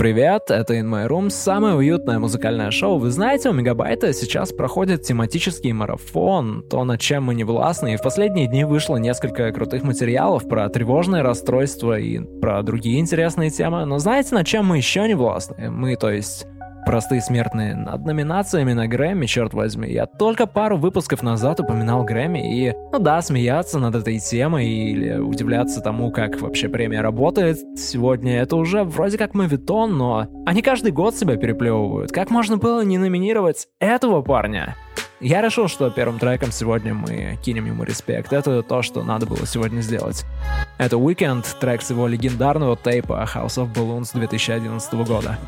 Привет, это In My Room, самое уютное музыкальное шоу. Вы знаете, у Мегабайта сейчас проходит тематический марафон, то, над чем мы не властны, и в последние дни вышло несколько крутых материалов про тревожные расстройства и про другие интересные темы. Но знаете, над чем мы еще не властны? Мы, то есть Простые смертные над номинациями на Грэмми, черт возьми. Я только пару выпусков назад упоминал Грэмми, и, ну да, смеяться над этой темой или удивляться тому, как вообще премия работает, сегодня это уже вроде как мавитон, но они каждый год себя переплевывают. Как можно было не номинировать этого парня? Я решил, что первым треком сегодня мы кинем ему респект. Это то, что надо было сегодня сделать. Это Weekend, трек с его легендарного тейпа House of Balloons 2011 года.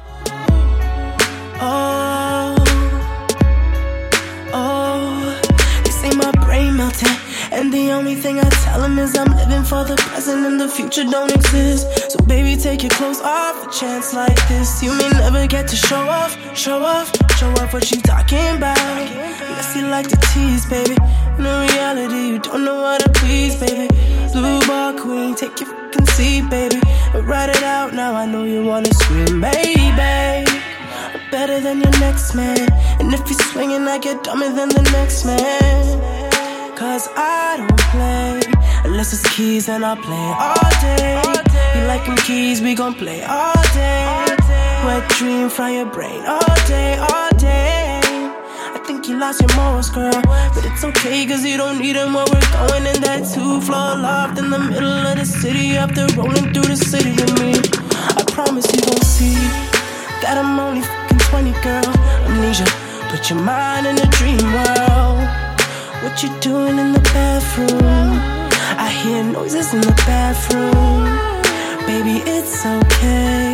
The only thing I tell him is I'm living for the present and the future don't exist. So baby, take your clothes off. A chance like this, you may never get to show off, show off, show off what you talking about. Unless you like to tease, baby. In reality, you don't know how to please, baby. Blue ball queen, take your fucking seat, baby. But write it out now. I know you wanna scream, baby better than your next man. And if you're swinging, I get dumber than the next man. Unless it's keys, and I play all day. You like them keys, we gon' play all day. Wet dream from your brain all day, all day. I think you lost your morals, girl. But it's okay, cause you don't need them when we're going in that two floor loft in the middle of the city after rolling through the city with me. I promise you won't see that I'm only fucking 20, girl. Amnesia, put your mind in a dream world. What you doing in the bathroom? Hear noises in the bathroom. Baby, it's okay.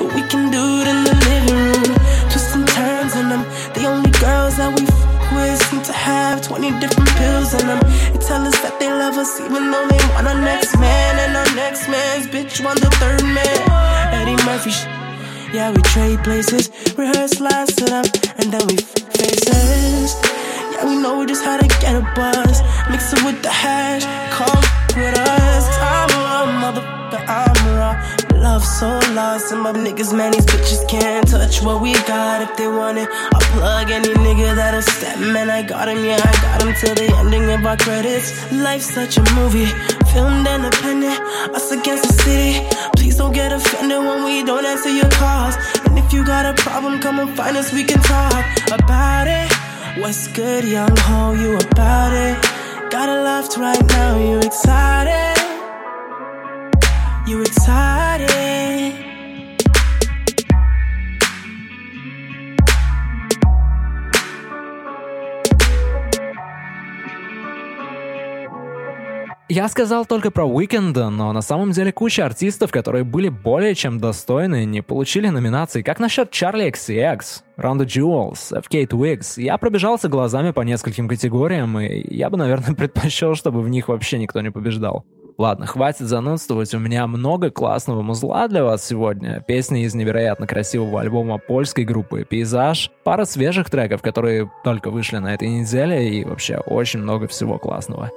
We can do it in the living room. Twisting turns, and I'm the only girls that we f with seem to have 20 different pills in them. They tell us that they love us even though they want our next man. And our next man's bitch want the third man. Eddie Murphy. Yeah, we trade places, rehearse lines to them, and then we faces. We know we just how to get a buzz. Mix it with the hash, come with us. I'm a motherfucker, I'm raw. Love so lost, and my niggas, man, these bitches can't touch what we got if they want it. I'll plug any nigga that'll step, man. I got him, yeah, I got him till the ending of our credits. Life's such a movie, filmed independent, us against the city. Please don't get offended when we don't answer your calls. And if you got a problem, come and find us, we can talk about it. What's good, young ho? You about it? Got a left right now, you excited? You excited? Я сказал только про Уикенда, но на самом деле куча артистов, которые были более чем достойны, не получили номинации. Как насчет Charlie XCX, Ronda Jewels, FK Twigs? Я пробежался глазами по нескольким категориям, и я бы, наверное, предпочел, чтобы в них вообще никто не побеждал. Ладно, хватит занудствовать, у меня много классного музла для вас сегодня. Песни из невероятно красивого альбома польской группы «Пейзаж», пара свежих треков, которые только вышли на этой неделе, и вообще очень много всего классного.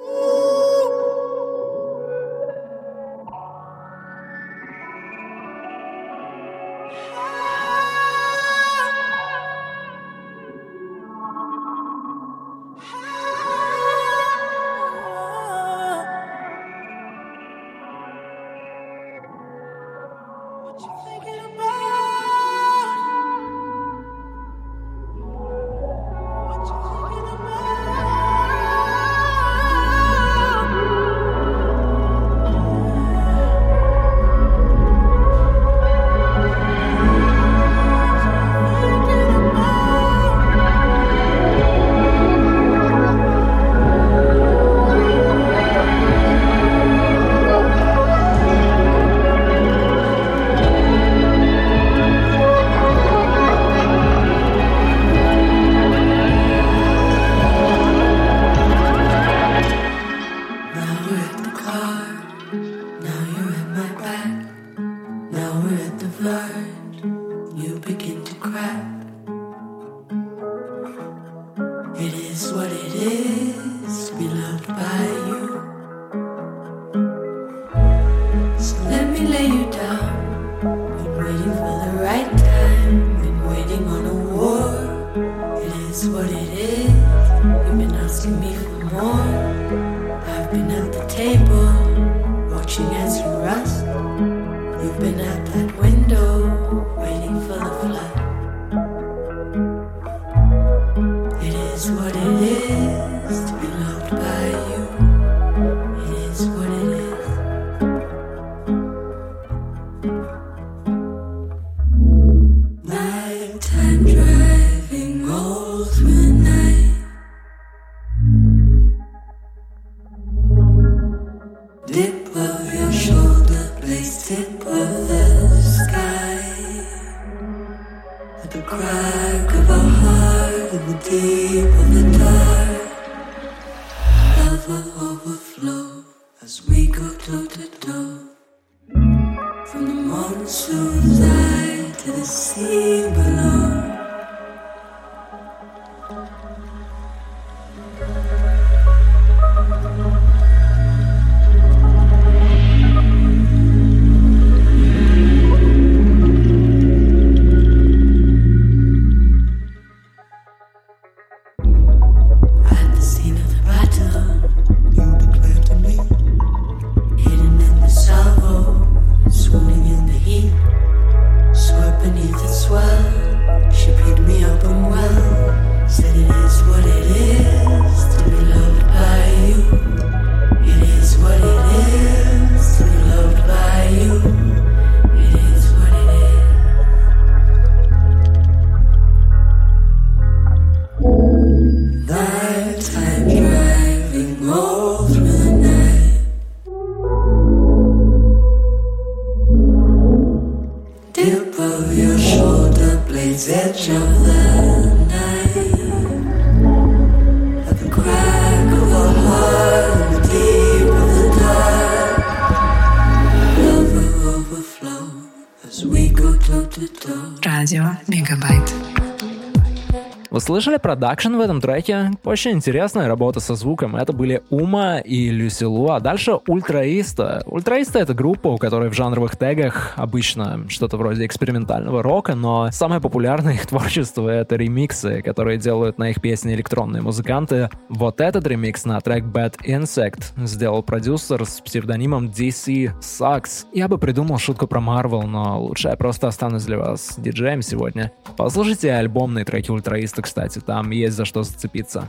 Слышали продакшн в этом треке? Очень интересная работа со звуком. Это были Ума и Люсилу, а дальше Ultraísta. Ultraísta — это группа, у которой в жанровых тегах обычно что-то вроде экспериментального рока, но самое популярное их творчество — это ремиксы, которые делают на их песни электронные музыканты. Вот этот ремикс на трек Bad Insect сделал продюсер с псевдонимом DC Sucks. Я бы придумал шутку про Marvel, но лучше я просто останусь для вас диджеем сегодня. Послушайте альбомные треки Ультраиста, кстати, кстати, там есть за что зацепиться.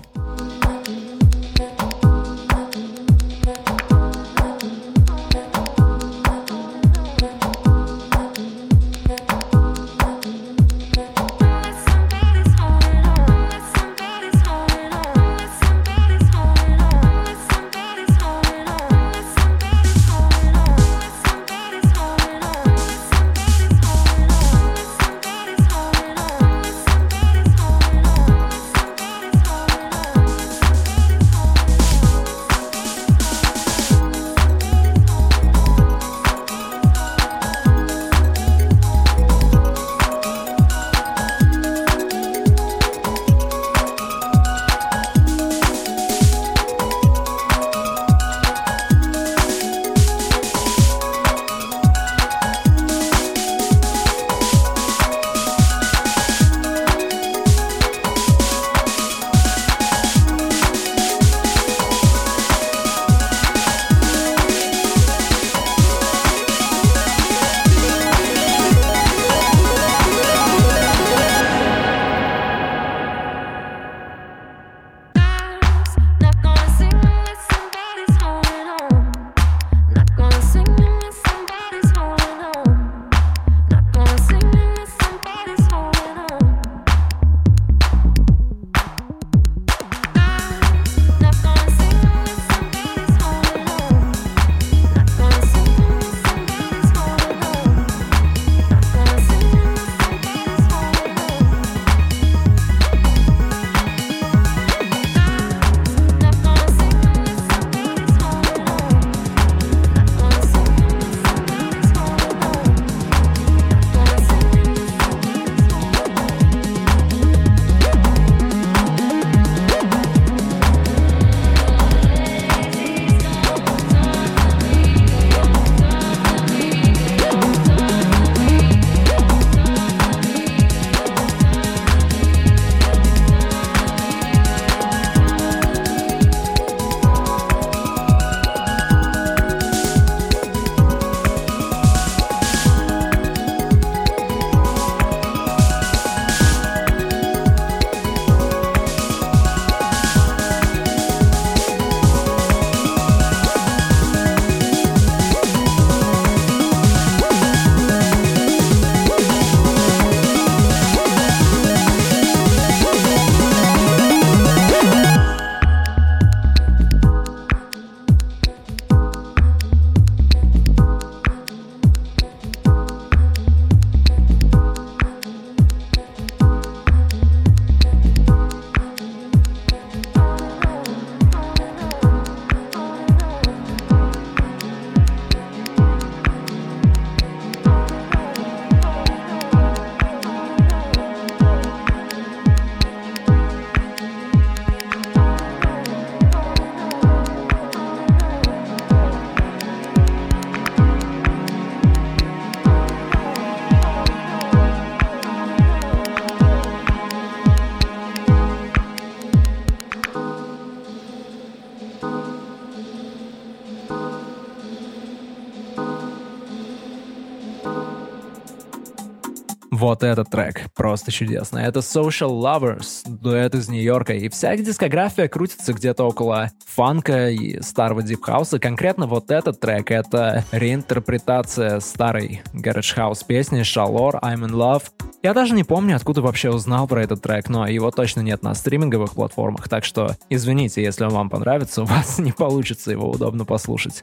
Вот этот трек просто чудесно. Это Social Lovers, дуэт из Нью-Йорка, и вся их дискография крутится где-то около фанка и старого дипхауса. Конкретно вот этот трек — это реинтерпретация старой Garage House песни Shalor, I'm in Love. Я даже не помню, откуда вообще узнал про этот трек, но его точно нет на стриминговых платформах, так что извините, если он вам понравится, у вас не получится его удобно послушать.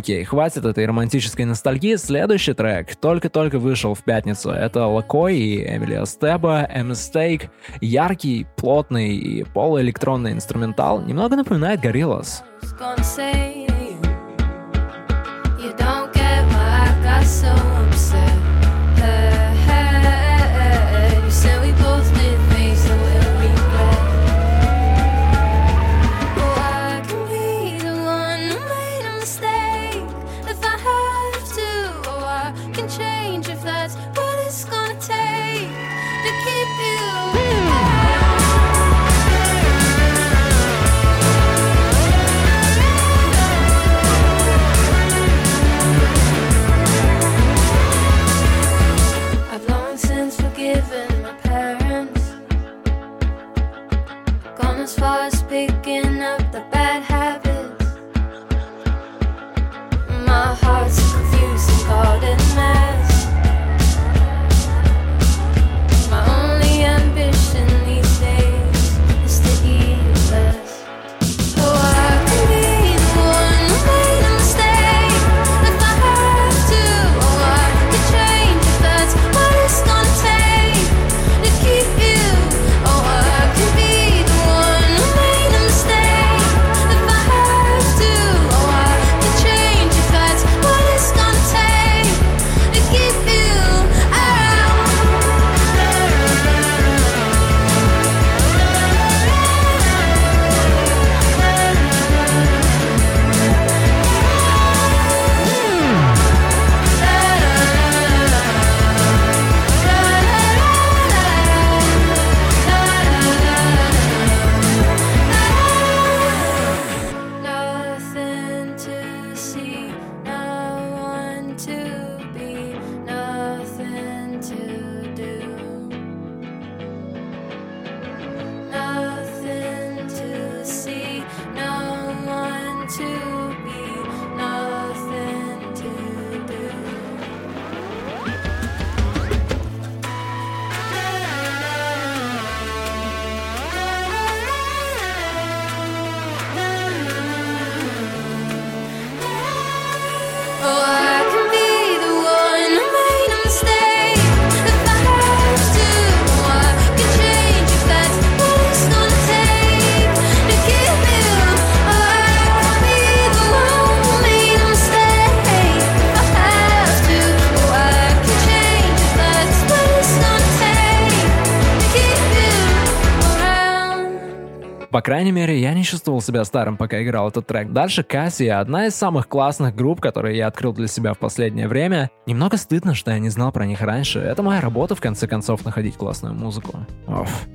Окей, хватит этой романтической ностальгии. Следующий трек только-только вышел в пятницу. Это Лакой и Эмилия Стеба, A Mistake. Яркий, плотный и полуэлектронный инструментал. Немного напоминает Gorillaz. You don't get why I got so По крайней мере, я не чувствовал себя старым, пока играл этот трек. Дальше Кассия, одна из самых классных групп, которые я открыл для себя в последнее время. Немного стыдно, что я не знал про них раньше. Это моя работа, в конце концов, находить классную музыку. Оф.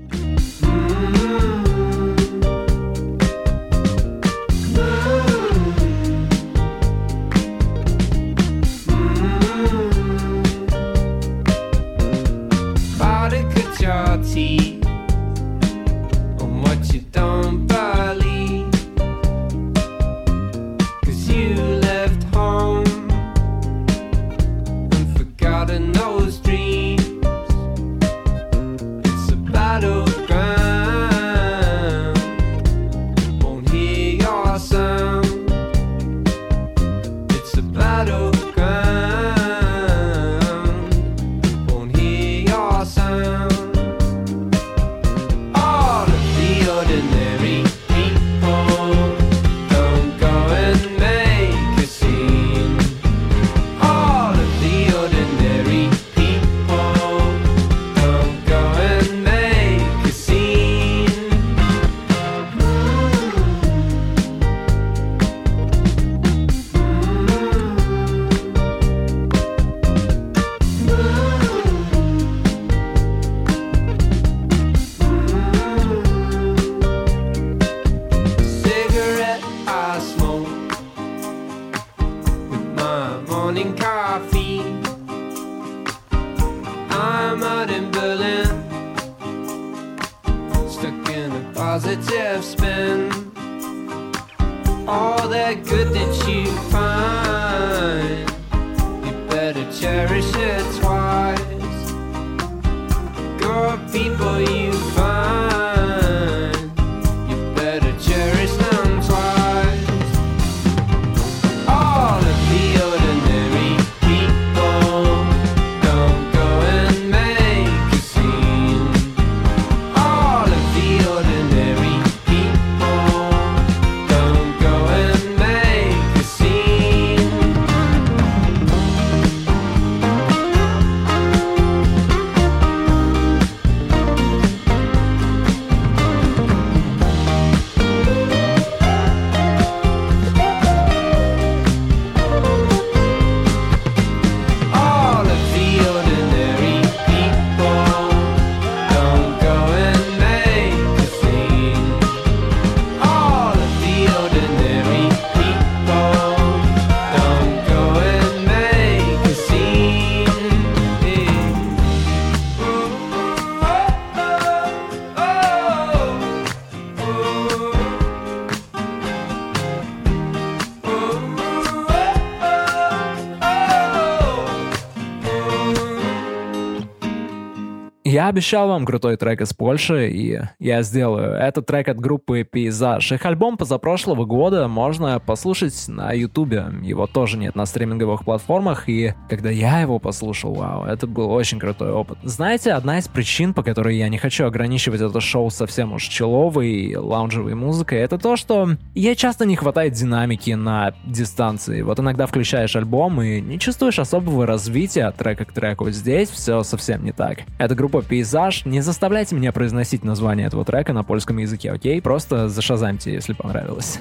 positive spin. All that good that you find, you better cherish it. Я обещал вам крутой трек из Польши, и я сделаю. Этот трек от группы Пейзаж. Их альбом позапрошлого года можно послушать на Ютубе. Его тоже нет на стриминговых платформах, и когда я его послушал, вау, это был очень крутой опыт. Знаете, одна из причин, по которой я не хочу ограничивать это шоу совсем уж человой и лаунжевой музыкой, это то, что ей часто не хватает динамики на дистанции. Вот иногда включаешь альбом и не чувствуешь особого развития от трека к треку. Здесь все совсем не так. Группа группа «Пейзаж». Не заставляйте меня произносить название этого трека на польском языке, окей? Просто зашазамьте, если понравилось.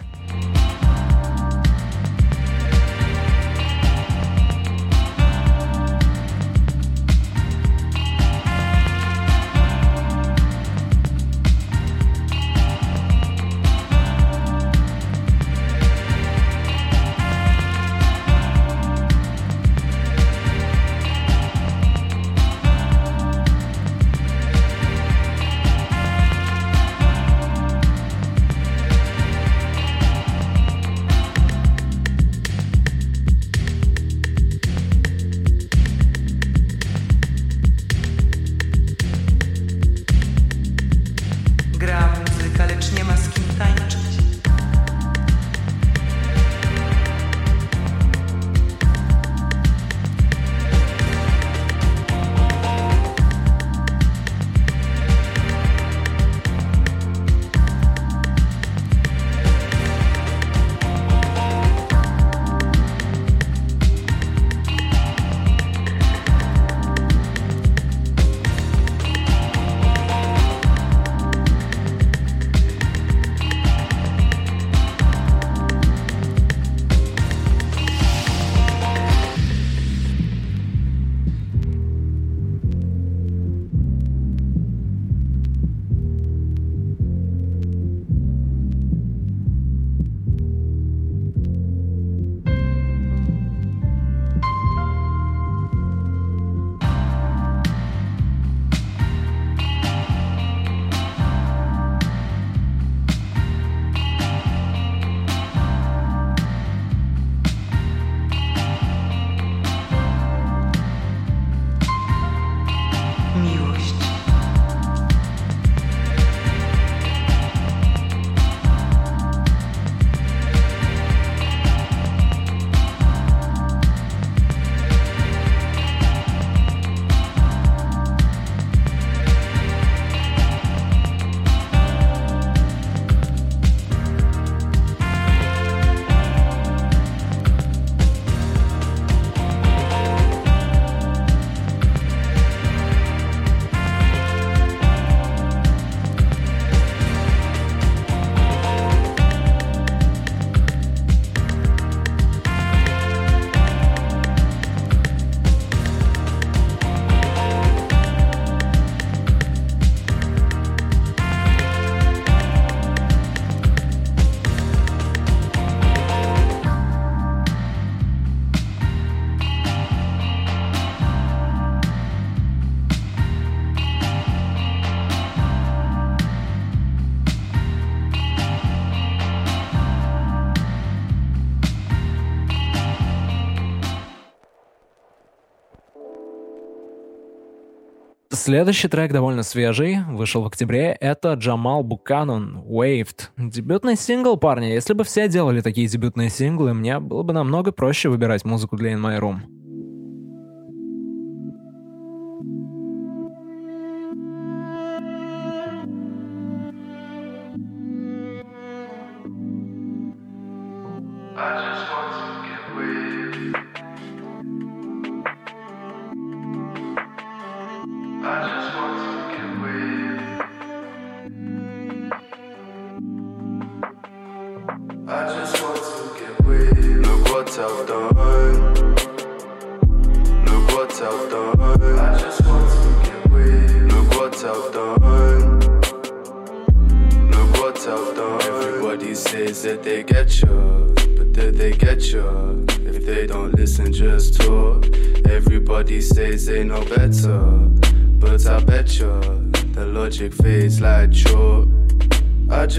Следующий трек довольно свежий, вышел в октябре, это Джамал Буканон, Waved. Дебютный сингл, парни. Если бы все делали такие дебютные синглы, мне было бы намного проще выбирать музыку для In My Room.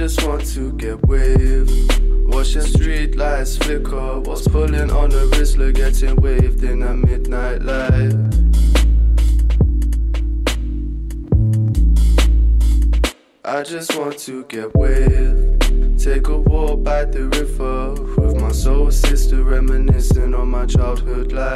just want to get waved. Watching street lights flicker. Was pulling on the Rizzler, getting waved in a midnight light. I just want to get waved. Take a walk by the river with my soul sister, reminiscing on my childhood life.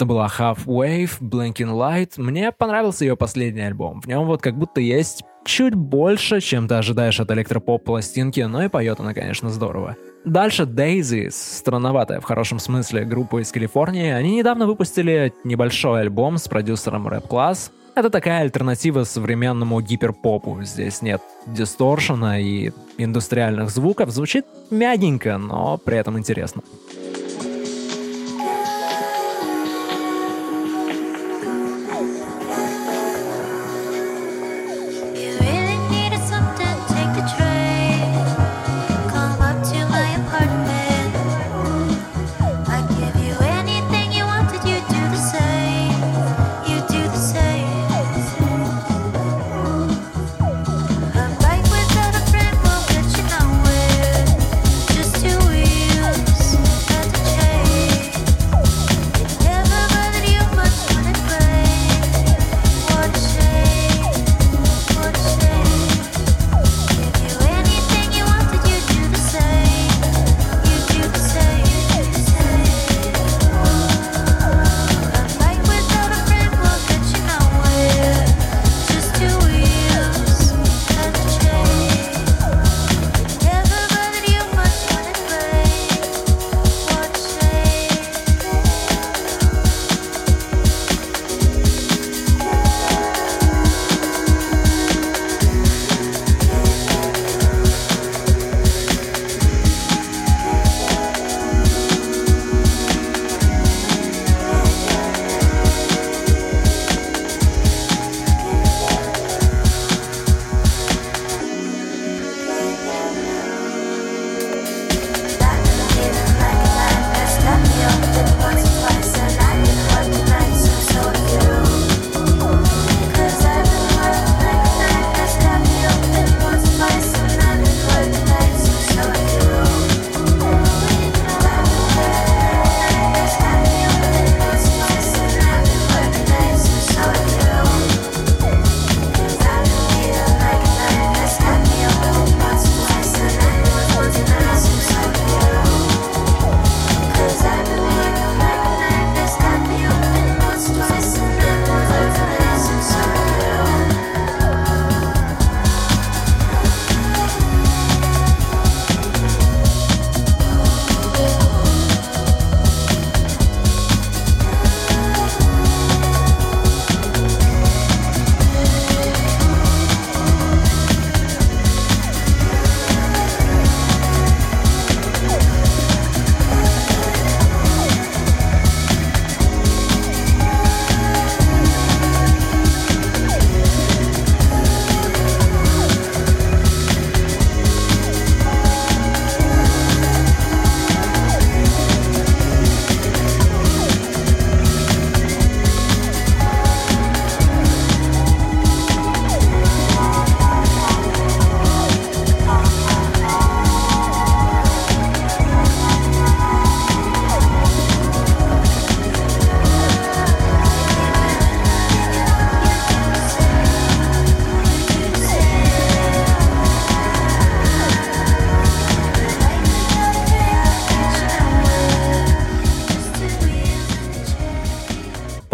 Это была Half Wave, Blinking Light. Мне понравился ее последний альбом. В нем вот как будто есть чуть больше, чем ты ожидаешь от электропоп пластинки, но и поет она, конечно, здорово. Дальше Daisy, странноватая в хорошем смысле группа из Калифорнии, они недавно выпустили небольшой альбом с продюсером Rap Class. Это такая альтернатива современному гиперпопу. Здесь нет дисторшена и индустриальных звуков. Звучит мягенько, но при этом интересно.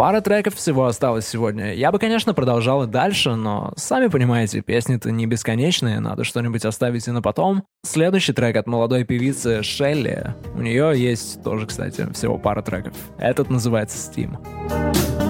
Пара треков всего осталось сегодня. Я бы, конечно, продолжал и дальше, но сами понимаете, песни-то не бесконечные, надо что-нибудь оставить и на потом. Следующий трек от молодой певицы Шелли. У нее есть тоже, кстати, всего пара треков. Этот называется Steam.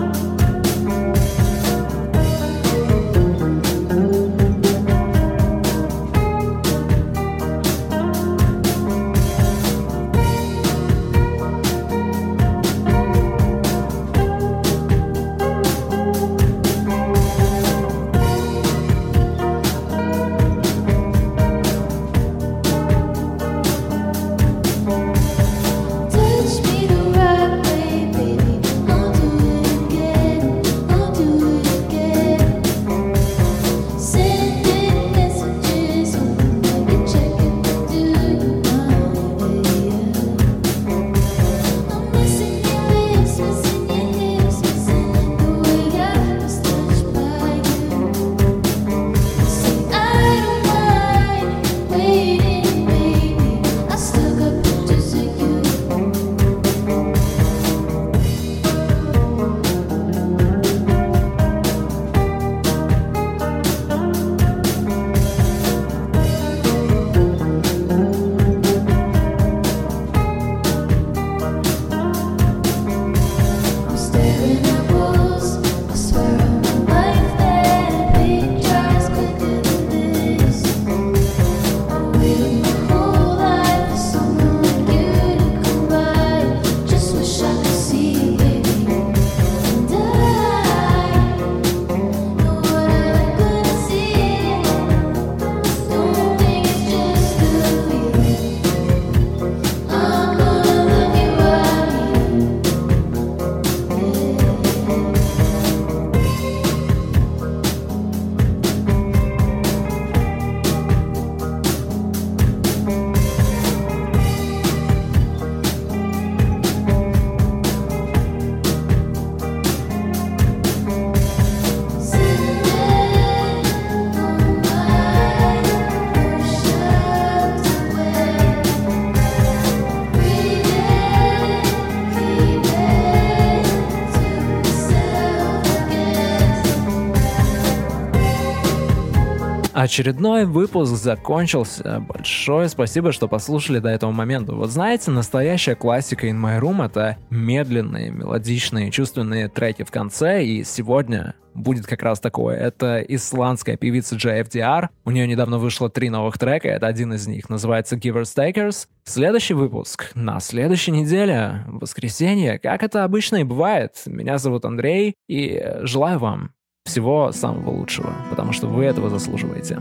Очередной выпуск закончился. Большое спасибо, что послушали до этого момента. Вот знаете, настоящая классика In My Room — это медленные, мелодичные, чувственные треки в конце, и сегодня будет как раз такое. Это исландская певица JFDR. У нее недавно вышло три новых трека, это один из них, называется Givers Takers. Следующий выпуск на следующей неделе, в воскресенье, как это обычно и бывает. Меня зовут Андрей, и желаю вам всего самого лучшего, потому что вы этого заслуживаете.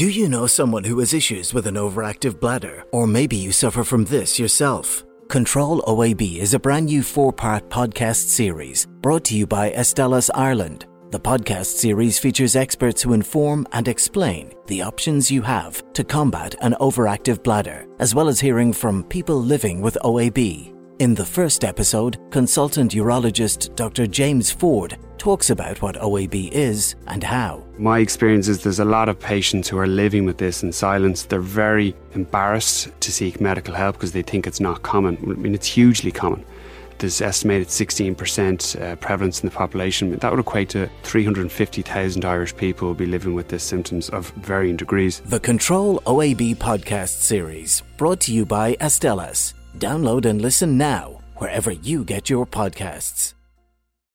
Do you know someone who has issues with an overactive bladder? Or maybe you suffer from this yourself? Control OAB is a brand new four part podcast series brought to you by Estelas Ireland. The podcast series features experts who inform and explain the options you have to combat an overactive bladder, as well as hearing from people living with OAB. In the first episode, consultant urologist Dr. James Ford talks about what OAB is and how. My experience is there's a lot of patients who are living with this in silence. They're very embarrassed to seek medical help because they think it's not common. I mean, it's hugely common. There's estimated 16% uh, prevalence in the population. That would equate to 350,000 Irish people will be living with this symptoms of varying degrees. The Control OAB podcast series, brought to you by Astellas. Download and listen now wherever you get your podcasts.